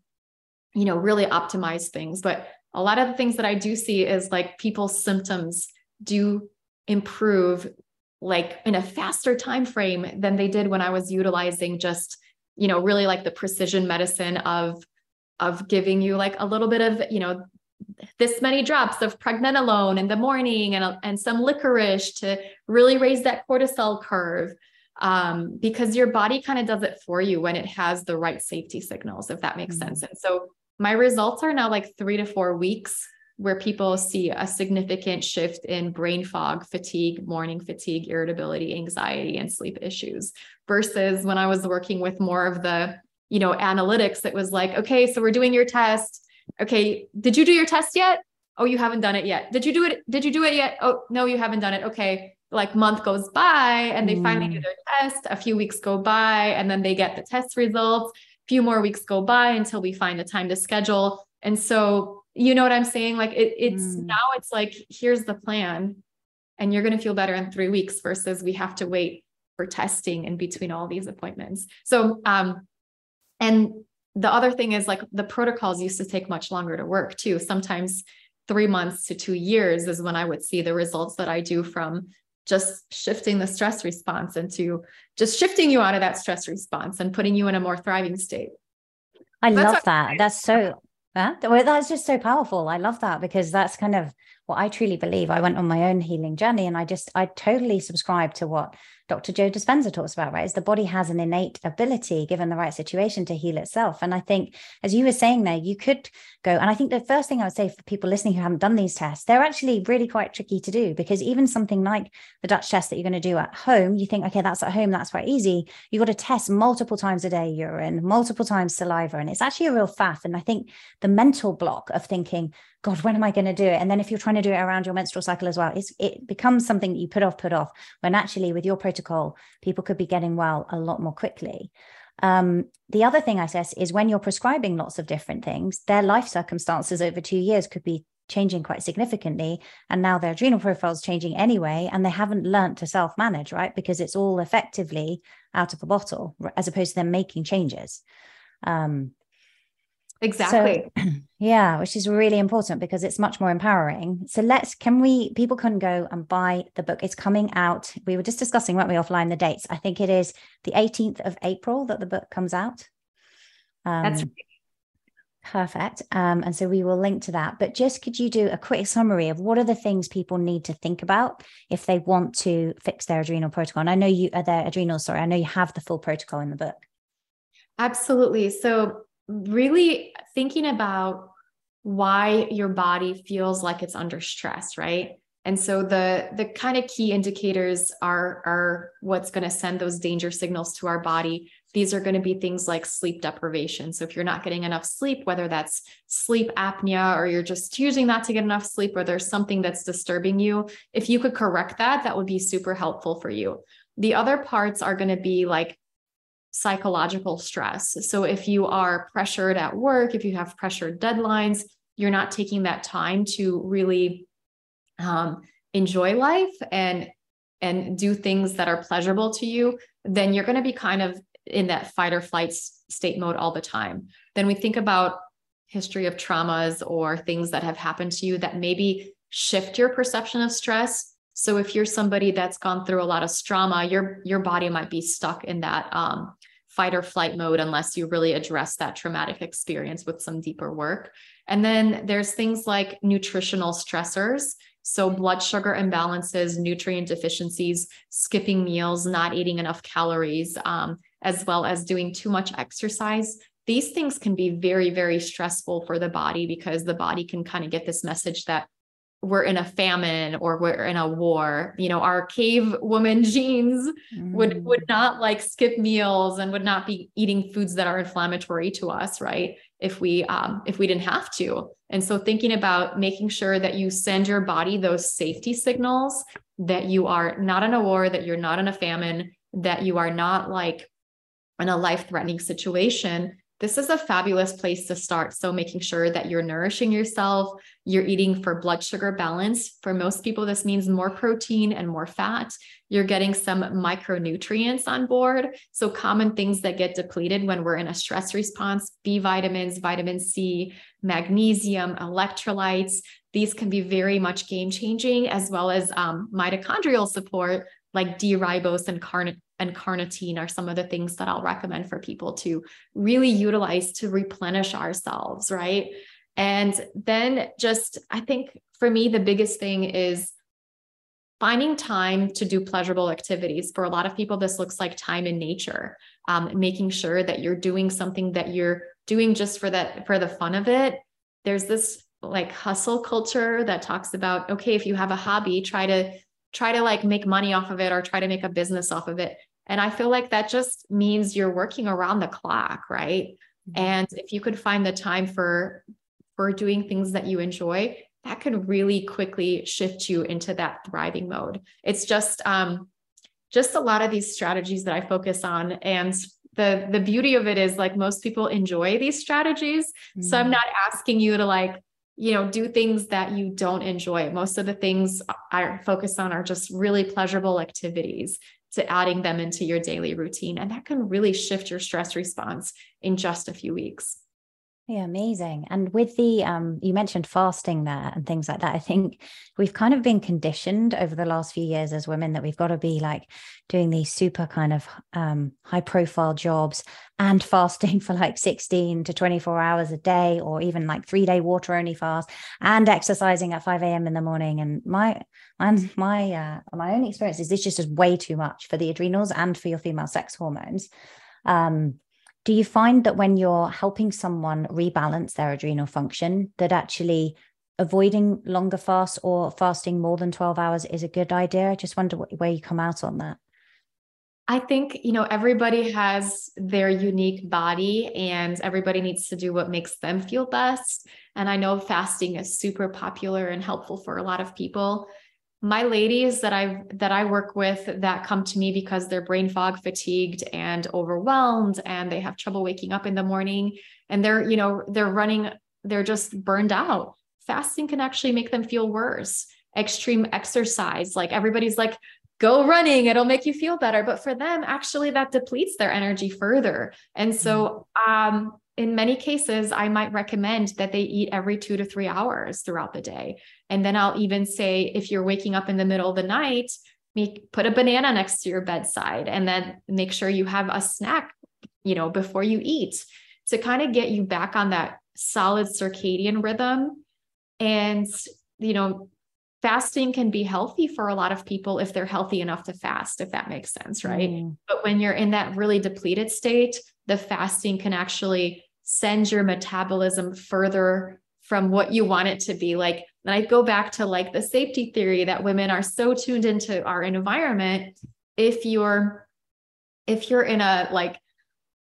you know really optimize things but a lot of the things that i do see is like people's symptoms do improve like in a faster time frame than they did when i was utilizing just you know really like the precision medicine of of giving you like a little bit of you know this many drops of pregnenolone in the morning and, and some licorice to really raise that cortisol curve um, because your body kind of does it for you when it has the right safety signals if that makes mm-hmm. sense and so my results are now like three to four weeks where people see a significant shift in brain fog, fatigue, morning fatigue, irritability, anxiety, and sleep issues versus when I was working with more of the, you know, analytics it was like, okay, so we're doing your test. Okay, did you do your test yet? Oh, you haven't done it yet. Did you do it? Did you do it yet? Oh, no, you haven't done it. Okay. Like month goes by and they mm. finally do mm. their test. A few weeks go by and then they get the test results A few more weeks go by until we find the time to schedule. And so, you know what I'm saying? Like it, it's mm. now it's like, here's the plan and you're going to feel better in three weeks versus we have to wait for testing in between all these appointments. So, um, and the other thing is like the protocols used to take much longer to work too. Sometimes three months to two years is when I would see the results that I do from just shifting the stress response into just shifting you out of that stress response and putting you in a more thriving state. I that's love that. That's so huh? well, that's just so powerful. I love that because that's kind of what I truly believe. I went on my own healing journey and I just I totally subscribe to what Dr. Joe Dispenza talks about, right? Is the body has an innate ability, given the right situation, to heal itself. And I think, as you were saying there, you could go. And I think the first thing I would say for people listening who haven't done these tests, they're actually really quite tricky to do because even something like the Dutch test that you're going to do at home, you think, okay, that's at home, that's quite easy. You've got to test multiple times a day urine, multiple times saliva. And it's actually a real faff. And I think the mental block of thinking, God, when am I going to do it? And then if you're trying to do it around your menstrual cycle as well, it becomes something that you put off, put off, when actually with your protocol, people could be getting well a lot more quickly. Um, the other thing I says is when you're prescribing lots of different things, their life circumstances over two years could be changing quite significantly. And now their adrenal profile is changing anyway, and they haven't learned to self manage, right? Because it's all effectively out of a bottle as opposed to them making changes. Um, exactly. So, yeah, which is really important because it's much more empowering. So let's, can we, people can go and buy the book. It's coming out. We were just discussing, weren't we, offline the dates? I think it is the 18th of April that the book comes out. Um, That's right. Perfect. Um, and so we will link to that. But just could you do a quick summary of what are the things people need to think about if they want to fix their adrenal protocol? And I know you are uh, their adrenal, sorry, I know you have the full protocol in the book. Absolutely. So really thinking about why your body feels like it's under stress, right? And so the the kind of key indicators are are what's going to send those danger signals to our body these are going to be things like sleep deprivation. So if you're not getting enough sleep, whether that's sleep apnea or you're just choosing not to get enough sleep or there's something that's disturbing you, if you could correct that, that would be super helpful for you. The other parts are going to be like psychological stress. So if you are pressured at work, if you have pressured deadlines, you're not taking that time to really um, enjoy life and and do things that are pleasurable to you, then you're going to be kind of in that fight or flight state mode all the time. Then we think about history of traumas or things that have happened to you that maybe shift your perception of stress. So if you're somebody that's gone through a lot of trauma, your your body might be stuck in that um, fight or flight mode unless you really address that traumatic experience with some deeper work. And then there's things like nutritional stressors. So, blood sugar imbalances, nutrient deficiencies, skipping meals, not eating enough calories, um, as well as doing too much exercise. These things can be very, very stressful for the body because the body can kind of get this message that we're in a famine or we're in a war you know our cave woman genes mm. would would not like skip meals and would not be eating foods that are inflammatory to us right if we um if we didn't have to and so thinking about making sure that you send your body those safety signals that you are not in a war that you're not in a famine that you are not like in a life threatening situation, this is a fabulous place to start. So, making sure that you're nourishing yourself, you're eating for blood sugar balance. For most people, this means more protein and more fat. You're getting some micronutrients on board. So, common things that get depleted when we're in a stress response B vitamins, vitamin C, magnesium, electrolytes. These can be very much game changing, as well as um, mitochondrial support like D ribose and carnitine and carnitine are some of the things that I'll recommend for people to really utilize to replenish ourselves, right? And then just, I think for me, the biggest thing is finding time to do pleasurable activities. For a lot of people, this looks like time in nature, um, making sure that you're doing something that you're doing just for that, for the fun of it. There's this like hustle culture that talks about, okay, if you have a hobby, try to try to like make money off of it or try to make a business off of it. And I feel like that just means you're working around the clock, right? Mm-hmm. And if you could find the time for for doing things that you enjoy, that can really quickly shift you into that thriving mode. It's just um just a lot of these strategies that I focus on and the the beauty of it is like most people enjoy these strategies. Mm-hmm. So I'm mm-hmm. not asking you to like you know do things that you don't enjoy most of the things i focus on are just really pleasurable activities to adding them into your daily routine. And that can really shift your stress response in just a few weeks. Yeah, amazing. And with the um you mentioned fasting there and things like that. I think we've kind of been conditioned over the last few years as women that we've got to be like doing these super kind of um high profile jobs and fasting for like 16 to 24 hours a day or even like 3-day water only fast and exercising at 5 a.m. in the morning and my and my uh my own experience is this just is way too much for the adrenals and for your female sex hormones. Um do you find that when you're helping someone rebalance their adrenal function that actually avoiding longer fasts or fasting more than 12 hours is a good idea? I just wonder what, where you come out on that. I think, you know, everybody has their unique body and everybody needs to do what makes them feel best. And I know fasting is super popular and helpful for a lot of people my ladies that i that i work with that come to me because they're brain fog fatigued and overwhelmed and they have trouble waking up in the morning and they're you know they're running they're just burned out. Fasting can actually make them feel worse. Extreme exercise like everybody's like go running it'll make you feel better. But for them actually that depletes their energy further. And so mm-hmm. um in many cases, I might recommend that they eat every two to three hours throughout the day. And then I'll even say, if you're waking up in the middle of the night, make, put a banana next to your bedside and then make sure you have a snack, you know, before you eat to kind of get you back on that solid circadian rhythm. And, you know, fasting can be healthy for a lot of people if they're healthy enough to fast, if that makes sense, right? Mm. But when you're in that really depleted state, the fasting can actually send your metabolism further from what you want it to be like. And i go back to like the safety theory that women are so tuned into our environment. If you're if you're in a like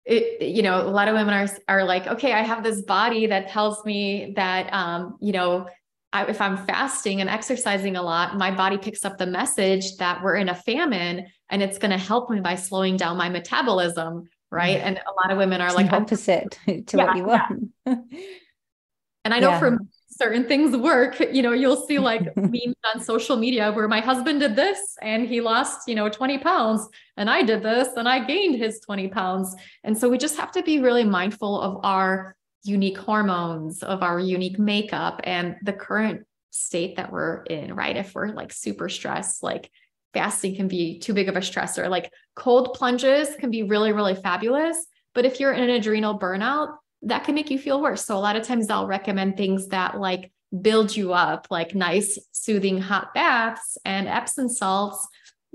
it, you know a lot of women are are like okay i have this body that tells me that um you know I, if i'm fasting and exercising a lot my body picks up the message that we're in a famine and it's going to help me by slowing down my metabolism right? And a lot of women are it's like opposite to yeah, what you want. Yeah. and I know yeah. for certain things work, you know, you'll see like memes on social media where my husband did this and he lost, you know, 20 pounds and I did this and I gained his 20 pounds. And so we just have to be really mindful of our unique hormones, of our unique makeup and the current state that we're in, right? If we're like super stressed, like fasting can be too big of a stressor. Like cold plunges can be really, really fabulous. But if you're in an adrenal burnout, that can make you feel worse. So a lot of times I'll recommend things that like build you up, like nice, soothing hot baths and Epsom salts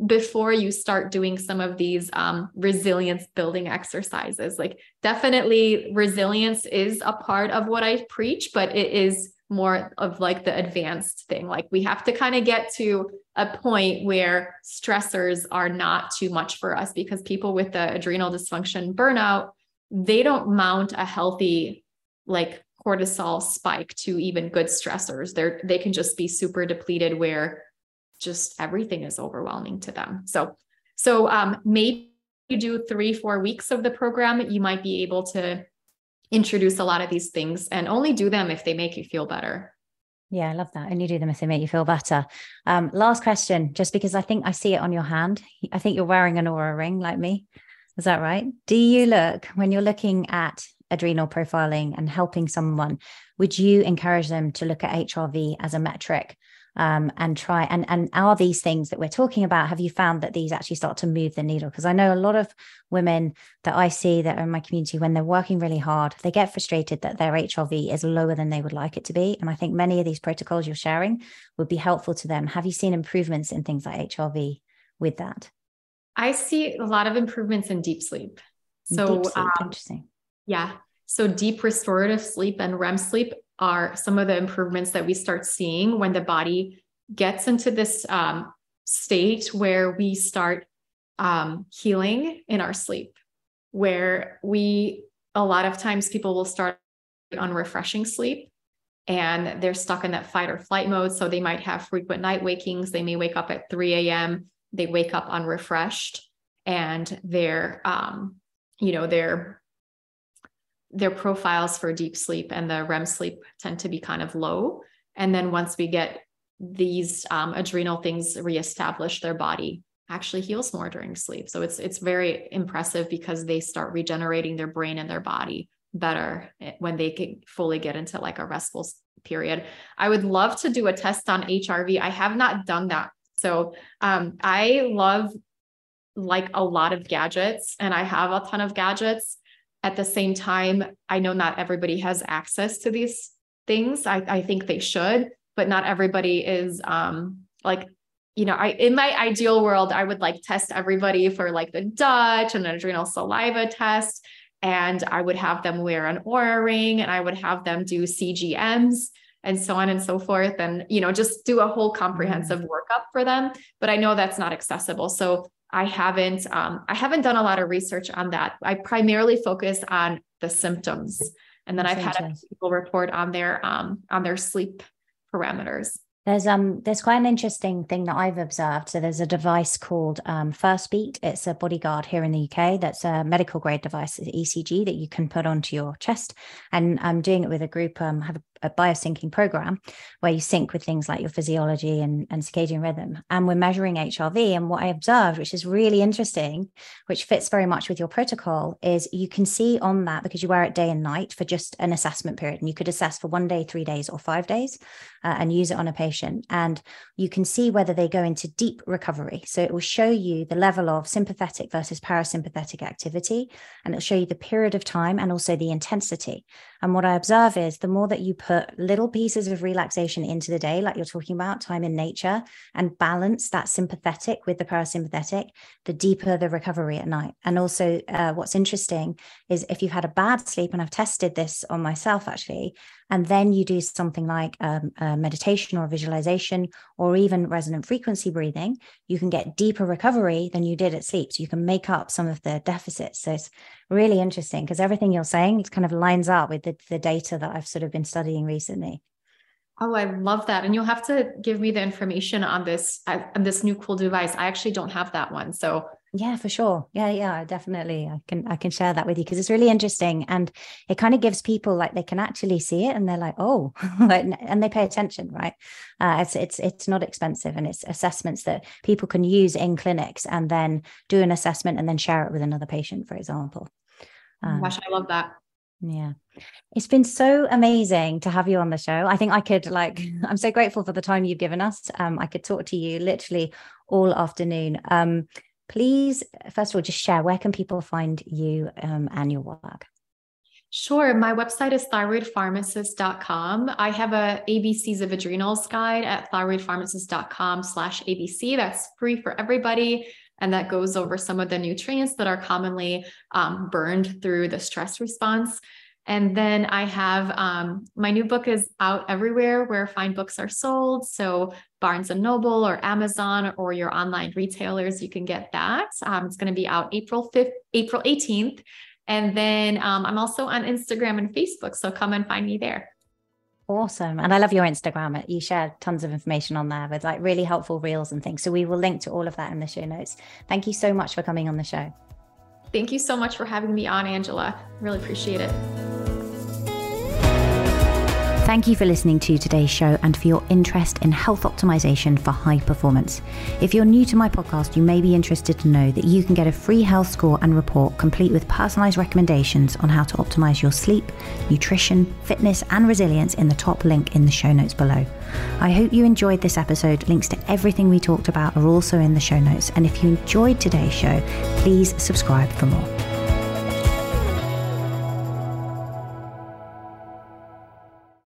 before you start doing some of these um, resilience building exercises. Like, definitely, resilience is a part of what I preach, but it is more of like the advanced thing. Like we have to kind of get to a point where stressors are not too much for us because people with the adrenal dysfunction burnout, they don't mount a healthy like cortisol spike to even good stressors. They're they can just be super depleted where just everything is overwhelming to them. So so um maybe you do three, four weeks of the program, you might be able to introduce a lot of these things and only do them if they make you feel better. Yeah, I love that. And you do them if they make you feel better. Um, last question, just because I think I see it on your hand. I think you're wearing an Oura ring like me. Is that right? Do you look when you're looking at adrenal profiling and helping someone, would you encourage them to look at HRV as a metric um, and try and and are these things that we're talking about have you found that these actually start to move the needle? Because i know a lot of women that i see that are in my community when they're working really hard they get frustrated that their hrv is lower than they would like it to be. And i think many of these protocols you're sharing would be helpful to them. Have you seen improvements in things like hrv with that? I see a lot of improvements in deep sleep. So deep sleep, um, interesting. yeah. So deep restorative sleep and rem sleep are some of the improvements that we start seeing when the body gets into this um, state where we start um, healing in our sleep, where we, a lot of times, people will start on refreshing sleep and they're stuck in that fight or flight mode. So they might have frequent night wakings. They may wake up at 3 a.m., they wake up unrefreshed and they're, um, you know, they're their profiles for deep sleep and the REM sleep tend to be kind of low. And then once we get these um, adrenal things reestablished, their body actually heals more during sleep. So it's it's very impressive because they start regenerating their brain and their body better eh, when they can fully get into like a restful period. I would love to do a test on HRV. I have not done that. So um, I love like a lot of gadgets and I have a ton of gadgets at the same time, I know not everybody has access to these things. I, I think they should, but not everybody is um, like, you know, I in my ideal world, I would like test everybody for like the Dutch and an adrenal saliva test. And I would have them wear an Oura ring and I would have them do CGMs and so on and so forth. And, you know, just do a whole comprehensive mm. workup for them. But I know that's not accessible. So I haven't um, I haven't done a lot of research on that. I primarily focus on the symptoms, and then I've had people report on their um, on their sleep parameters. There's um there's quite an interesting thing that I've observed. So there's a device called um, Beat. It's a bodyguard here in the UK. That's a medical grade device, ECG that you can put onto your chest. And I'm doing it with a group. Um, have a a biosyncing program where you sync with things like your physiology and, and circadian rhythm. And we're measuring HRV. And what I observed, which is really interesting, which fits very much with your protocol, is you can see on that because you wear it day and night for just an assessment period. And you could assess for one day, three days, or five days uh, and use it on a patient. And you can see whether they go into deep recovery. So it will show you the level of sympathetic versus parasympathetic activity. And it'll show you the period of time and also the intensity. And what I observe is the more that you put little pieces of relaxation into the day, like you're talking about, time in nature, and balance that sympathetic with the parasympathetic, the deeper the recovery at night. And also, uh, what's interesting is if you've had a bad sleep, and I've tested this on myself actually, and then you do something like um, meditation or visualization or even resonant frequency breathing, you can get deeper recovery than you did at sleep. So you can make up some of the deficits. So it's really interesting because everything you're saying it kind of lines up with the, the data that I've sort of been studying recently. Oh, I love that. And you'll have to give me the information on this on this new cool device. I actually don't have that one. So yeah, for sure. Yeah, yeah, definitely. I can I can share that with you because it's really interesting and it kind of gives people like they can actually see it and they're like, oh, and they pay attention, right? Uh, it's it's it's not expensive and it's assessments that people can use in clinics and then do an assessment and then share it with another patient, for example. Oh um, gosh, I love that. Yeah. It's been so amazing to have you on the show. I think I could like I'm so grateful for the time you've given us. Um, I could talk to you literally all afternoon. Um, please, first of all, just share where can people find you um, and your work? Sure. My website is thyroidpharmacist.com. I have a ABCs of adrenals guide at thyroidpharmacist.com slash ABC. That's free for everybody. And that goes over some of the nutrients that are commonly um, burned through the stress response. And then I have um, my new book is out everywhere where fine books are sold. So Barnes and Noble or Amazon or your online retailers, you can get that. Um, it's going to be out April 5th, April 18th. And then um, I'm also on Instagram and Facebook. So come and find me there. Awesome. And I love your Instagram. You share tons of information on there with like really helpful reels and things. So we will link to all of that in the show notes. Thank you so much for coming on the show. Thank you so much for having me on, Angela. Really appreciate it. Thank you for listening to today's show and for your interest in health optimization for high performance. If you're new to my podcast, you may be interested to know that you can get a free health score and report complete with personalized recommendations on how to optimize your sleep, nutrition, fitness, and resilience in the top link in the show notes below. I hope you enjoyed this episode. Links to everything we talked about are also in the show notes. And if you enjoyed today's show, please subscribe for more.